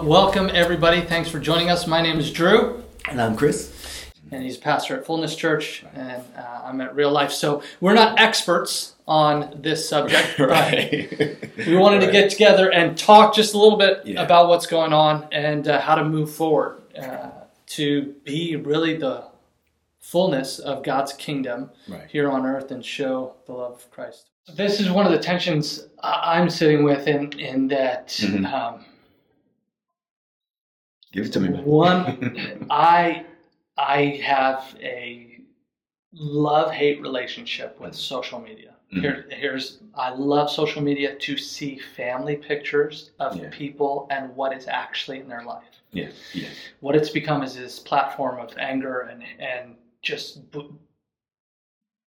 Welcome, everybody. Thanks for joining us. My name is Drew, And I'm Chris. and he's pastor at Fullness Church, and uh, I'm at Real Life. So we're not experts on this subject, but we wanted to get together and talk just a little bit Yeah. about what's going on and uh, how to move forward uh, to be really the fullness of God's kingdom Right. here on earth and show the love of Christ. This is one of the tensions I- I'm sitting with in in that. Mhm. Um, Give it to me, man. One, I I have a love hate relationship with social media. Mhm. Here, here's I love social media to see family pictures of Yeah. people and what is actually in their life. yeah, yeah, What it's become is this platform of anger and and just bo-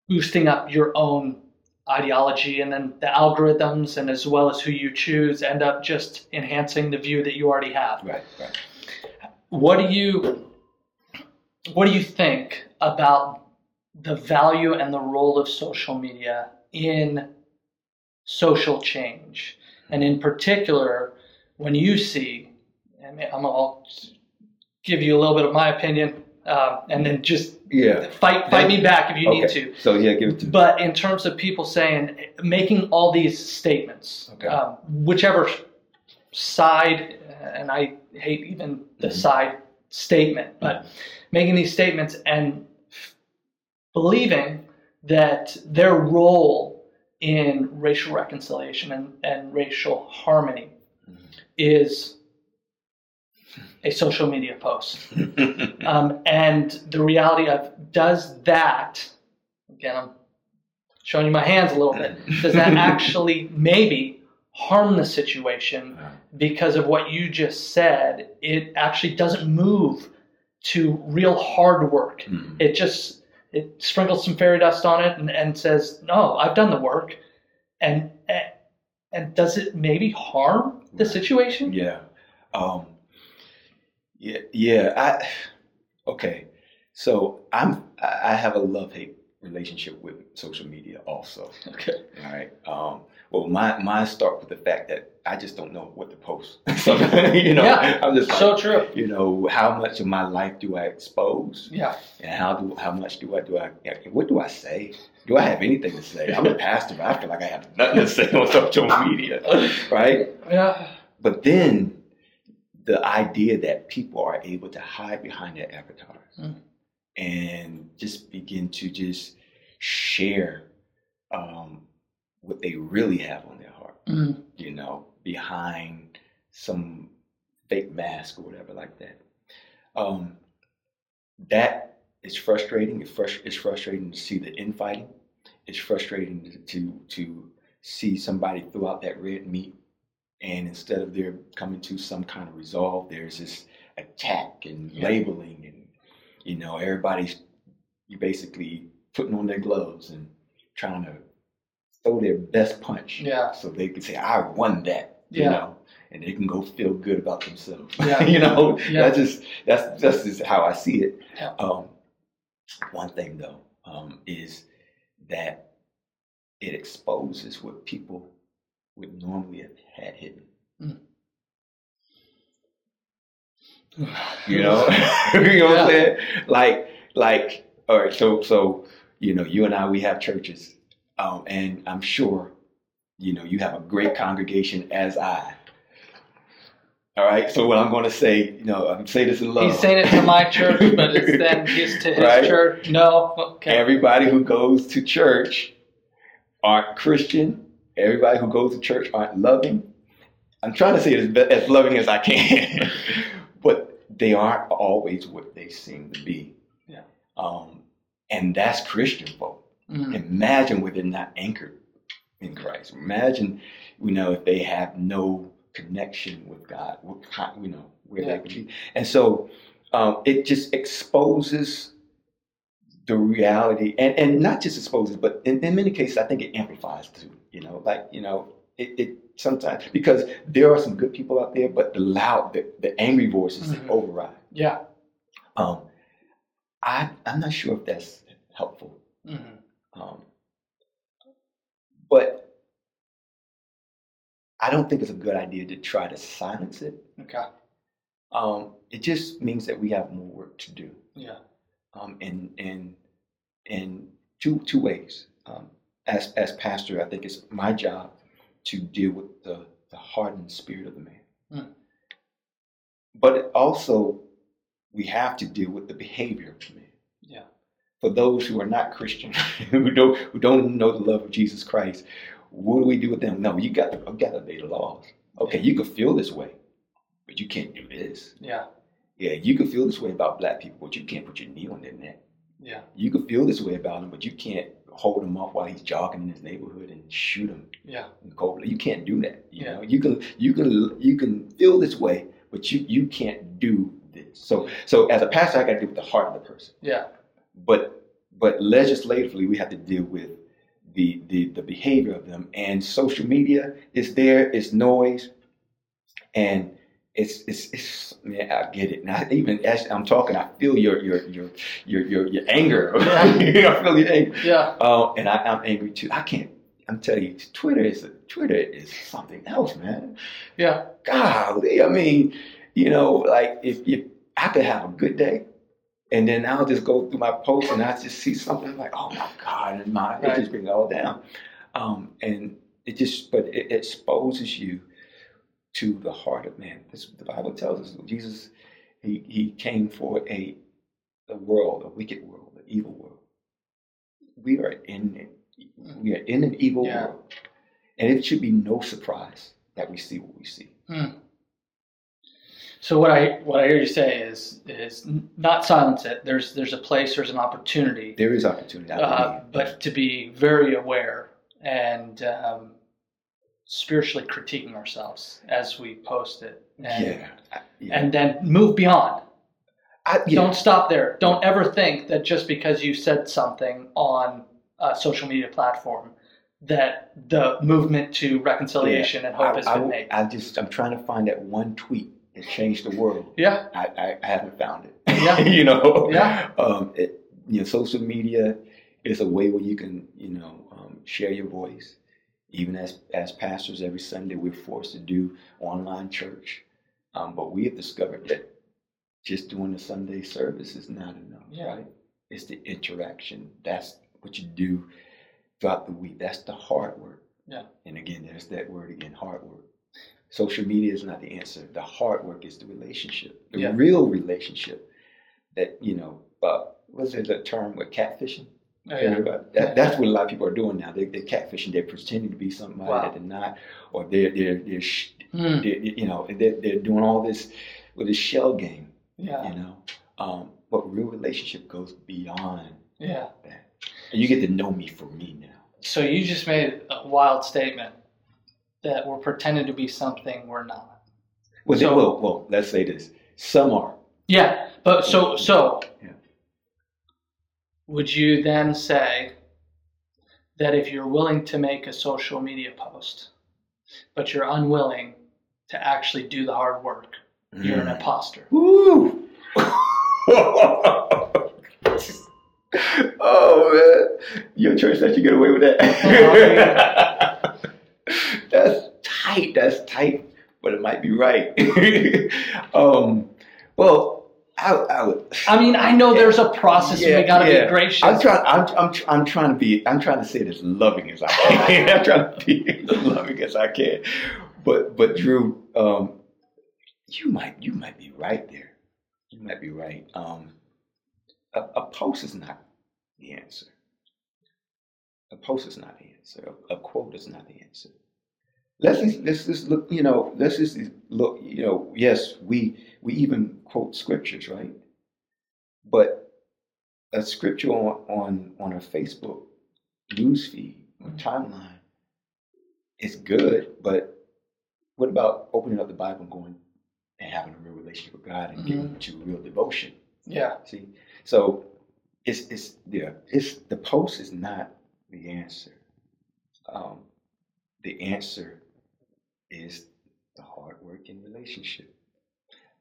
boosting up your own ideology and then the algorithms and as well as who you choose end up just enhancing the view that you already have right, right. What do you what do you think about the value and the role of social media in social change and in particular when you see and i'm i'll give you a little bit of my opinion um, and then just Yeah. fight fight me back if you need to So yeah, give it to but in terms of people saying, making all these statements, Okay. um, whichever side, and I hate even the Mhm. side statement, but making these statements and believing that their role in racial reconciliation and, and racial harmony Mhm. is a social media post. Um, and the reality of does that, again, I'm showing you my hands a little bit, does that actually maybe harm the situation because of what you just said? It actually doesn't move to real hard work. Mhm. It just it sprinkles some fairy dust on it and, and says, "No, I've done the work," and and does it maybe harm the situation? Yeah. Um, yeah. Yeah. I. Okay. So I'm. I I have a love hate relationship with social media also. Okay. All right. Um, well, mine mine start with the fact that I just don't know what to post. so you know, Yeah. I'm just like, So true. you know, how much of my life do I expose, Yeah. and how do how much do I do I what do I say? Do I have anything to say? I'm a pastor, but I feel like I have nothing to say on social media, right? Yeah. But then the idea that people are able to hide behind their avatars Mm. and just begin to just share um, what they really have on their heart, Mm. you know, behind some fake mask or whatever like that. Um, that is frustrating. It's, frus- it's frustrating to see the infighting. It's frustrating to, to to see somebody throw out that red meat, and instead of there coming to some kind of resolve, there's this attack and Yeah. labeling, and you know everybody's you basically putting on their gloves and trying to throw their best punch, Yeah. so they can say, "I won that," you know, and they can go feel good about themselves. Yeah. you know, Yeah. that's just that's that's just how I see it. Yeah. Um, one thing though um, is that it exposes what people would normally have had hidden. You know, you know what I'm saying? Like, like, all right. So, so you know, you and I, we have churches, um, and I'm sure, you know, you have a great congregation as I. All right. So what I'm going to say, you know, I'm saying this in love. He's saying it to my church, but it's then his to his Right. church. No. Okay. Everybody who goes to church aren't Christian. Everybody who goes to church aren't loving. I'm trying to say it as, as loving as I can, but they aren't always what they seem to be. Yeah. Um, and that's Christian folk. Mm. Imagine where they're not anchored in Christ. Imagine, you know, if they have no connection with God, what kind, you know, where Yeah. they be. And so um, it just exposes the reality, and, and not just exposes, but in, in many cases, I think it amplifies too. You know, like you know, it, it sometimes because there are some good people out there, but the loud, the, the angry voices Mhm. override. Yeah. Um, I I'm not sure if that's helpful. Mhm. Um, but I don't think it's a good idea to try to silence it. Okay. Um, it just means that we have more work to do. Yeah. Um, in in in two two ways. Um, as as pastor, I think it's my job to deal with the the hardened spirit of the man. Mm. But also, we have to deal with the behavior of the man. Yeah. For those who are not Christian, who don't who don't know the love of Jesus Christ, what do we do with them? No, you got to you got to obey the laws. Okay, you can feel this way, but you can't do this. Yeah. Yeah, you can feel this way about black people, but you can't put your knee on their neck. Yeah. You can feel this way about them, but you can't hold him up while he's jogging in his neighborhood and shoot him Yeah. cold. You can't do that. You Yeah. know, you can you can you can feel this way, but you you can't do this. So so as a pastor, I got to deal with the heart of the person. Yeah. But but legislatively, we have to deal with the the the behavior of them. And social media is there. It's noise, and it's it's, it's man, I get it. Now even as I'm talking, I feel your your your your your, your anger. I feel your anger. Yeah. Oh, and I, I'm angry too. I can't. I'm telling you, Twitter is Twitter is something else, man. Yeah. Golly, I mean, you know, like if if I could have a good day, and then I'll just go through my posts and I just see something like, oh my God, and my Right. it just brings it all down. Um, and it just, but it exposes you to the heart of man. This, the Bible tells us Jesus, he he came for a a world, a wicked world, an evil world. We are in it. We are in an evil Yeah. world, and it should be no surprise that we see what we see. So what I what I hear you say is is not silence it. There's there's a place. There's an opportunity. There is opportunity, uh, but to be very aware and um, spiritually critiquing ourselves as we post it, and, yeah, yeah. and then move beyond. I, yeah. Don't stop there. Don't ever think that just because you said something on a social media platform that the movement to reconciliation and hope I, has I, been made. I just I'm trying to find that one tweet that changed the world. Yeah, I, I, I haven't found it. Yeah. you know. Yeah. Um, it, you know, social media is a way where you can, you know, um, share your voice. Even as as pastors, every Sunday we're forced to do online church, um, but we have discovered that just doing the Sunday service is not enough. Yeah. Right? It's the interaction. That's what you do throughout the week. That's the hard work. Yeah. And again, there's that word again, hard work. Social media is not the answer. The hard work is the relationship, the Yeah. real relationship. That you know, uh, what's there a term with catfishing? Oh, yeah. that. That's what a lot of people are doing now. They, they're catfishing. They're pretending to be somebody Wow. that they're not, or they're they're they're, sh- Hmm. they're you know they're, they're doing all this with a shell game. yeah, You know, um, but real relationship goes beyond yeah. that. And you get to know me for me now. So you just made a wild statement that we're pretending to be something we're not. Well, they- So- well, well, let's say this. Some are. Yeah, but so so Yeah. would you then say that if you're willing to make a social media post, but you're unwilling to actually do the hard work, you're an Mm. imposter? Woo! oh man, your church let you get away with that. That's tight. That's tight, but it might be right. um, well, I, I would. I mean, I know there's a process and we got to yeah. be gracious. I'm trying. I'm, I'm, I'm trying to be. I'm trying to say it as loving as I can. I'm trying to be as loving as I can. But, but Drew, um, you might, you might be right there. You might be right. Um, a, a post is not the answer. A post is not the answer. A, a quote is not the answer. Let's just, let's just look. You know, let's just look. You know, yes, we we even quote scriptures, right? But a scripture on on, on a Facebook newsfeed or Mhm. timeline is good, but what about opening up the Bible and going and having a real relationship with God and getting to real devotion? yeah, See, so it's it's yeah, it's the post is not the answer. Um, the answer is the hard work in relationship.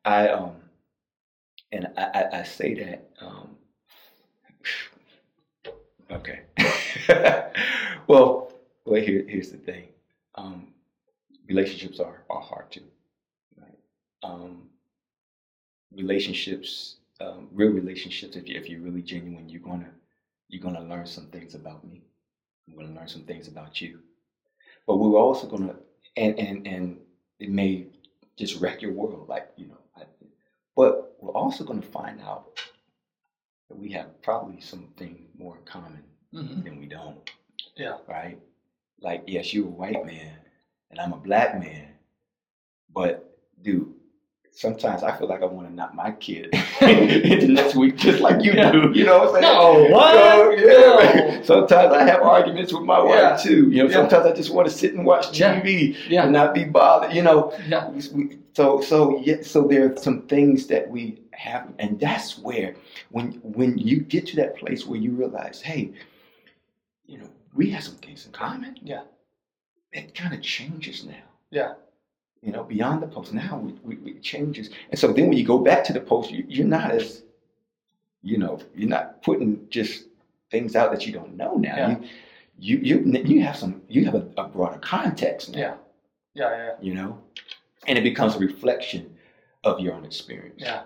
I um, and I I, I say that um, okay. well, well here here's the thing. Um, relationships are are hard too, right? Um, relationships, um, real relationships. If you if you're really genuine, you're gonna you're gonna learn some things about me. I'm gonna learn some things about you. But we're also gonna and and and it may just wreck your world, like you know. I, but we're also gonna find out that we have probably something more in common Mhm. than we don't. Yeah. Right? Like, yes, you're a white man and I'm a black man. But sometimes I feel like I want to knock my kid into next week just like you Yeah. do. You know what I'm saying? No, what? So, yeah, No. Sometimes I have arguments with my Yeah. wife too. You know, Yeah. sometimes I just want to sit and watch TV Yeah. and not be bothered. You know, Yeah. we- so so yeah, so there are some things that we have, and that's where when when you get to that place where you realize, hey, you know, we have some things in common. Yeah. It kind of changes now. Yeah. You know, beyond the post, now we, we, we it changes, and so then when you go back to the post, you, you're not as, you know, you're not putting just things out that you don't know now. Yeah. You, you you you have some you have a, a broader context now Yeah. Yeah. Yeah. you know and it becomes a reflection of your own experience Yeah.